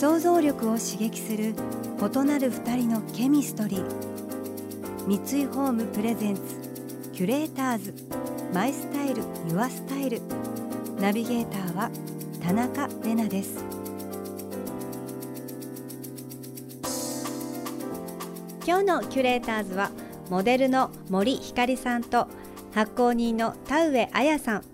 想像力を刺激する異なる二人のケミストリー。三井ホームプレゼンツキュレーターズ。マイスタイルユアスタイル。ナビゲーターは田中れなです。今日のキュレーターズはモデルの森ひかりさんと発行人の田上彩さん。フ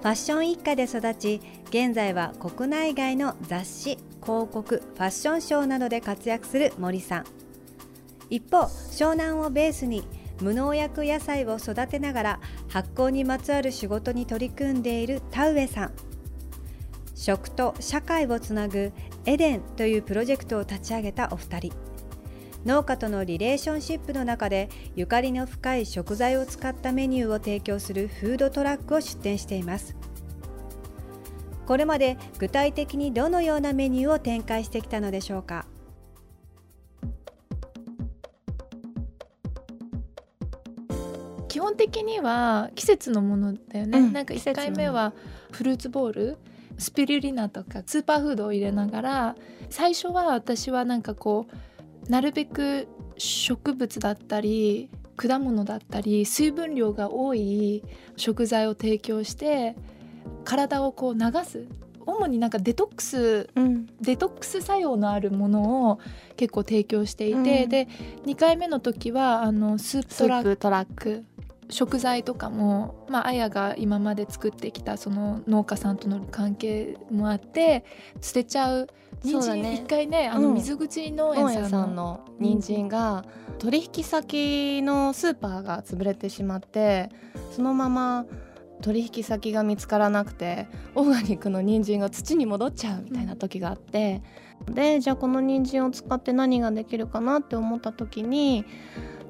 ァッション一家で育ち現在は国内外の雑誌広告ファッションショーなどで活躍する森さん。一方湘南をベースに無農薬野菜を育てながら発酵にまつわる仕事に取り組んでいる田上さん。食と社会をつなぐエデンというプロジェクトを立ち上げたお二人。農家とのリレーションシップの中でゆかりの深い食材を使ったメニューを提供するフードトラックを出店しています。これまで具体的にどのようなメニューを展開してきたのでしょうか？基本的には季節のものだよね、うん、なんか1回目はフルーツボールスピルリナとかスーパーフードを入れながら最初は私はなんかこうなるべく植物だったり果物だったり水分量が多い食材を提供して体をこう流す主になんかデトックス、うん、デトックス作用のあるものを結構提供していて、うん、で2回目の時はあのスープトラックトラック。食材とかも、まあ、あやが今まで作ってきたその農家さんとの関係もあって捨てちゃう。人参一回ねあの水口農園さんの人参が取引先のスーパーが潰れてしまってそのまま取引先が見つからなくてオーガニックの人参が土に戻っちゃうみたいな時があって、うん、でじゃあこの人参を使って何ができるかなって思った時に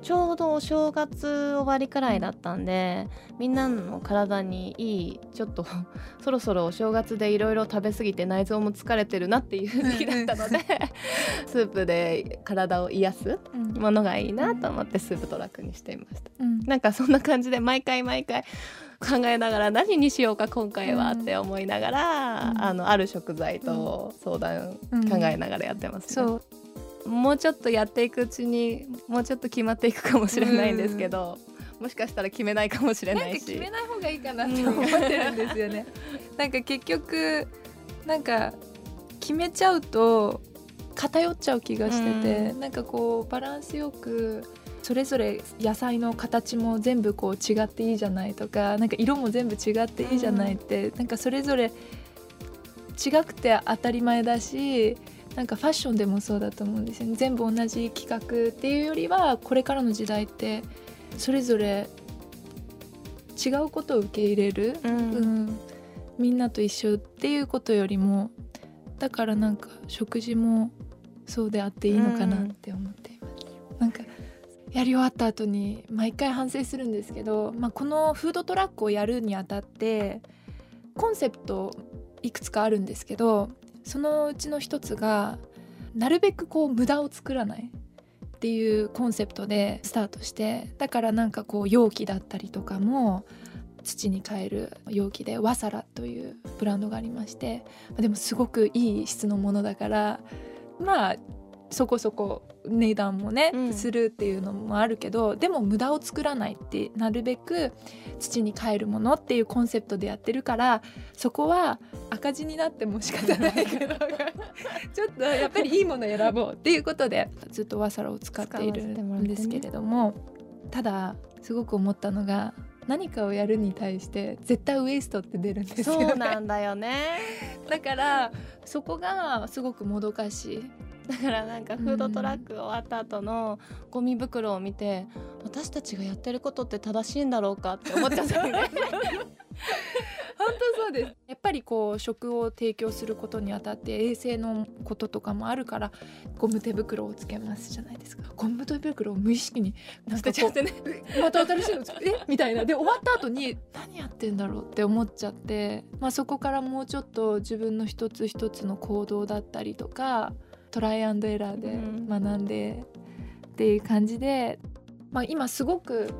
ちょうどお正月終わりくらいだったんでみんなの体にいいちょっと そろそろお正月でいろいろ食べ過ぎて内臓も疲れてるなっていう時期だったのでスープで体を癒すものがいいなと思ってスープトラックにしていました、うん、なんかそんな感じで毎回毎回考えながら何にしようか今回はって思いながら、うん、あのある食材と相談考えながらやってます、ね、そう。もうちょっとやっていくうちにもうちょっと決まっていくかもしれないんですけど、もしかしたら決めないかもしれないし。決めない方がいいかなって思ってるんですよね。なんか結局なんか決めちゃうと偏っちゃう気がしてて、うん、なんかこうバランスよくそれぞれ野菜の形も全部こう違っていいじゃないとかなんか色も全部違っていいじゃないって、うん、なんかそれぞれ違くて当たり前だしなんかファッションでもそうだと思うんですよね。全部同じ企画っていうよりはこれからの時代ってそれぞれ違うことを受け入れる、うん、うん、みんなと一緒っていうことよりもだからなんか食事もそうであっていいのかなって思っています。うん、なんかやり終わった後に毎回反省するんですけど、まあ、このフードトラックをやるにあたってコンセプトいくつかあるんですけどそのうちの一つがなるべくこう無駄を作らないっていうコンセプトでスタートしてだからなんかこう容器だったりとかも土に変える容器でワサラというブランドがありましてでもすごくいい質のものだからまあそこそこ値段もね、うん、するっていうのもあるけどでも無駄を作らないってなるべく土に帰るものっていうコンセプトでやってるからそこは赤字になっても仕方ないけど ちょっとやっぱりいいもの選ぼうっていうことでずっとワサラを使っているんですけれども、ね、ただすごく思ったのが何かをやるに対して絶対ウエストって出るんですよね。そうなんだよね。だからそこがすごくもどかしい。だからなんかフードトラック終わった後のゴミ袋を見て、私たちがやってることって正しいんだろうかって思っちゃったね そうです。やっぱりこう食を提供することにあたって衛生のこととかもあるからゴム手袋をつけますじゃないですか。ゴム手袋を無意識になんかこう、ね、また新しいのえみたいなで終わった後に何やってんだろうって思っちゃって、まあ、そこからもうちょっと自分の一つ一つの行動だったりとかトライアンドエラーで学んで、っていう感じで、まあ、今すごく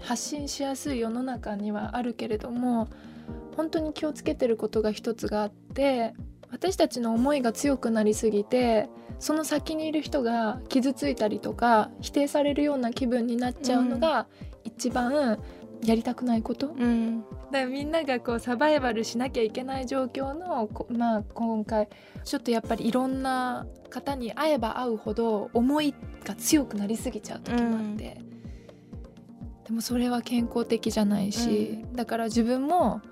発信しやすい世の中にはあるけれども本当に気をつけてることが一つがあって私たちの思いが強くなりすぎてその先にいる人が傷ついたりとか否定されるような気分になっちゃうのが一番やりたくないこと、うん、だからみんながこうサバイバルしなきゃいけない状況のまあ今回ちょっとやっぱりいろんな方に会えば会うほど思いが強くなりすぎちゃう時もあって、うん、でもそれは健康的じゃないし、うん、だから自分も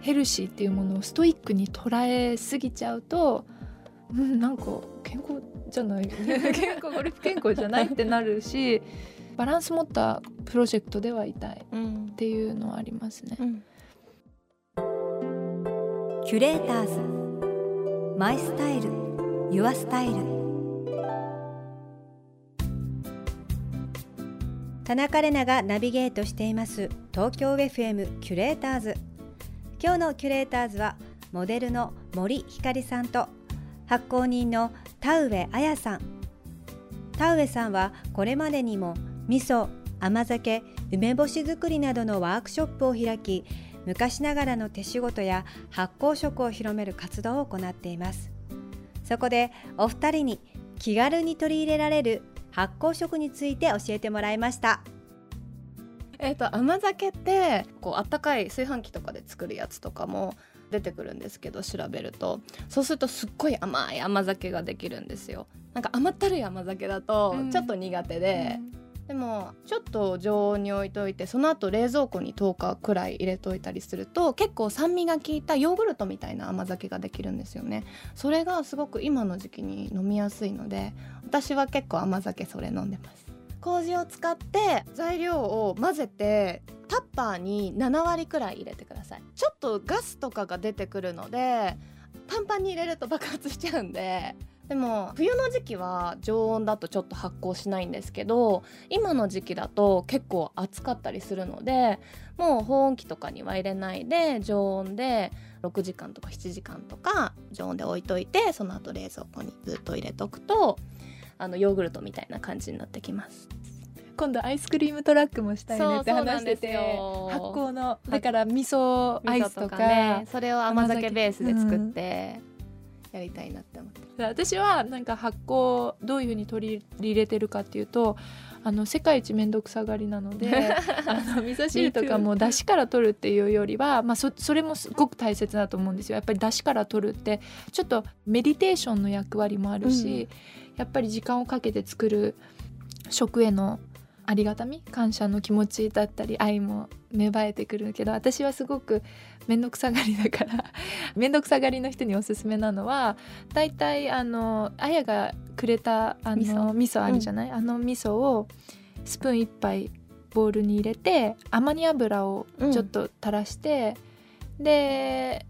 ヘルシーっていうものをストイックに捉えすぎちゃうと、うん、なんか健康じゃない。健康ゴルフ健康じゃないってなるしバランス持ったプロジェクトではいたいっていうのはありますね。うん、キュレーターズ。マイスタイル。ユアスタイル。田中れながナビゲートしています。東京 FM キュレーターズ今日のキュレーターズはモデルの森ひかりさんと発行人の田上彩さん。田上さんはこれまでにも味噌甘酒梅干し作りなどのワークショップを開き昔ながらの手仕事や発酵食を広める活動を行っています。そこでお二人に気軽に取り入れられる発酵食について教えてもらいました。えーと、甘酒ってこうあったかい炊飯器とかで作るやつとかも出てくるんですけど調べると。そうするとすっごい甘い甘酒ができるんですよ。なんか甘ったるい甘酒だとちょっと苦手で、うん、でもちょっと常温に置いといてその後冷蔵庫に10日くらい入れといたりすると結構酸味が効いたヨーグルトみたいな甘酒ができるんですよね。それがすごく今の時期に飲みやすいので私は結構甘酒それ飲んでます麹を使って材料を混ぜてタッパーに7割くらい入れてください。ちょっとガスとかが出てくるのでパンパンに入れると爆発しちゃうんででも冬の時期は常温だとちょっと発酵しないんですけど今の時期だと結構暑かったりするのでもう保温器とかには入れないで常温で6時間とか7時間とか常温で置いといてその後冷蔵庫にずっと入れとくとあのヨーグルトみたいな感じになってきます。今度アイスクリームトラックもしたいねって話してて発酵のだから味噌アイスとかね。それを甘酒ベースで作ってやりたいなって思って、うん、私はなんか発酵どういうふうに取り入れてるかっていうとあの世界一面倒くさがりなので あの味噌汁とかも出汁から取るっていうよりは、まあ、そそれもすごく大切だと思うんですよ。やっぱり出汁から取るってちょっとメディテーションの役割もあるし、うん、やっぱり時間をかけて作る食へのありがたみ感謝の気持ちだったり愛も芽生えてくるけど私はすごく面倒くさがりだから 面倒くさがりの人におすすめなのはだいたいあのあやがくれたあの味噌。あるじゃない、うん、あの味噌をスプーン1杯ボウルに入れて甘煮油をちょっと垂らして、うん、で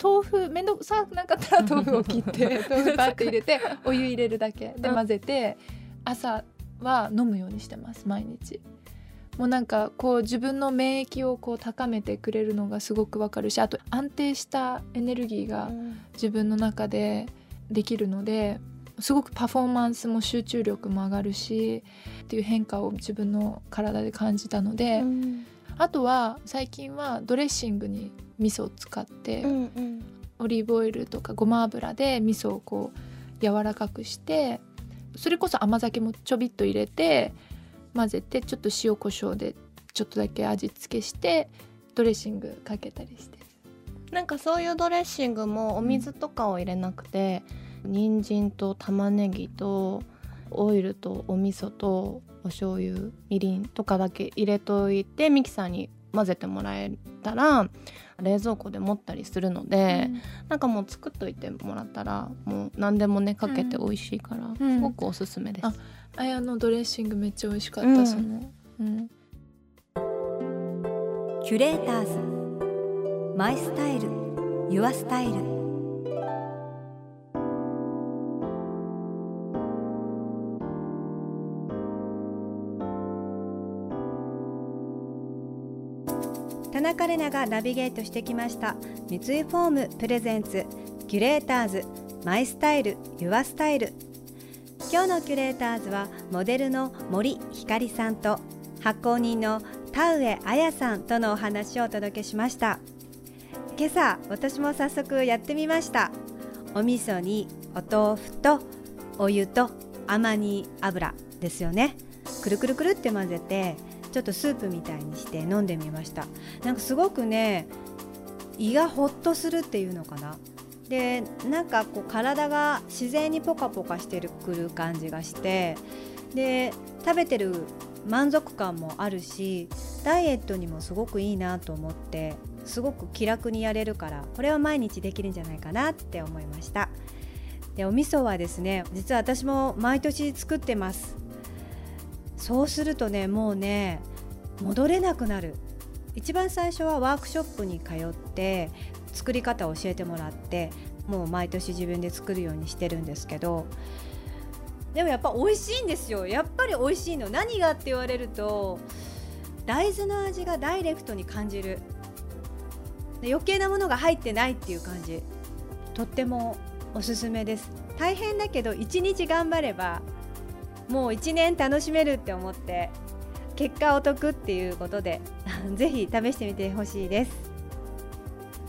豆腐面倒くさくなかったら豆腐を切って 豆腐パッて入れてお湯入れるだけで混ぜて朝は飲むようにしてます毎日。もうなんかこう自分の免疫をこう高めてくれるのがすごくわかるしあと安定したエネルギーが自分の中でできるのですごくパフォーマンスも集中力も上がるしっていう変化を自分の体で感じたので、うん、あとは最近はドレッシングに味噌を使って、うんうん、オリーブオイルとかごま油で味噌をこう柔らかくしてそれこそ甘酒もちょびっと入れて混ぜてちょっと塩コショウでちょっとだけ味付けしてドレッシングかけたりして。なんかそういうドレッシングもお水とかを入れなくて、うん、人参と玉ねぎとオイルとお味噌とお醤油みりんとかだけ入れといてミキサーに混ぜてもらえたら冷蔵庫で持ったりするので、うん、なんかもう作っといてもらったらもう何でもねかけて美味しいから、うん、すごくおすすめです。ああやのドレッシングめっちゃ美味しかった、うん、その、うん、キュレーターズ。マイスタイル。ユアスタイル田中れながナビゲートしてきました。三井ホームプレゼンツキュレーターズ My Style Your Style。今日のキュレーターズはモデルの森ひかりさんと発酵人の田上彩さんとのお話をお届けしました。今朝私も早速やってみました。お味噌にお豆腐とお湯とアマニ油ですよね。くるくるくるって混ぜてちょっとスープみたいにして飲んでみました。なんかすごくね胃がほっとするっていうのかな。でなんかこう体が自然にポカポカしてくる感じがしてで食べてる満足感もあるしダイエットにもすごくいいなと思ってすごく気楽にやれるからこれは毎日できるんじゃないかなって思いました。でお味噌はですね実は私も毎年作ってます。そうするとねもうね戻れなくなる。一番最初はワークショップに通って作り方を教えてもらってもう毎年自分で作るようにしてるんですけどでもやっぱ美味しいんですよ。やっぱり美味しいの。何がって言われると大豆の味がダイレクトに感じる。余計なものが入ってないっていう感じ。とってもおすすめです。大変だけど1日頑張ればもう1年楽しめるって思って結果お得っていうことで ぜひ試してみてほしいです。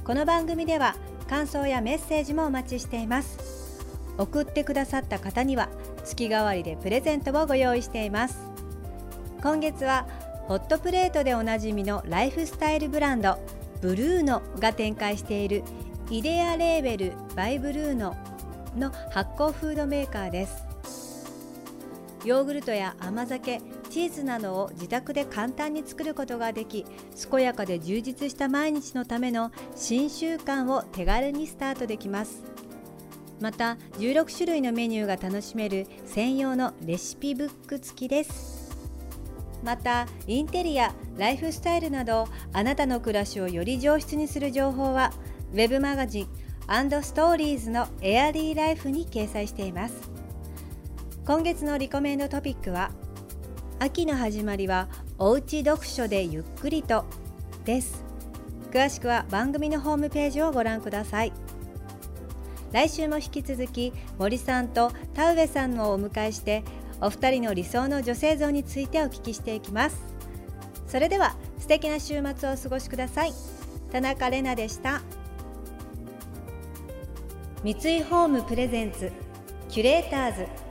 この番組では感想やメッセージもお待ちしています。送ってくださった方には月替わりでプレゼントをご用意しています。今月はホットプレートでおなじみのライフスタイルブランドブルーノが展開しているイデアレーベルバイブルーノの発酵フードメーカーです。ヨーグルトや甘酒チーズなどを自宅で簡単に作ることができ健やかで充実した毎日のための新習慣を手軽にスタートできます。また16種類のメニューが楽しめる専用のレシピブック付きです。またインテリアライフスタイルなどあなたの暮らしをより上質にする情報は web マガジンストーリーズのエアリーライフに掲載しています。今月のリコメンドトピックは秋の始まりはおうち読書でゆっくりとです。詳しくは番組のホームページをご覧ください。来週も引き続き森さんと田上さんをお迎えしてお二人の理想の女性像についてお聞きしていきます。それでは素敵な週末をお過ごしください。田中れなでした。三井ホームプレゼンツキュレーターズ。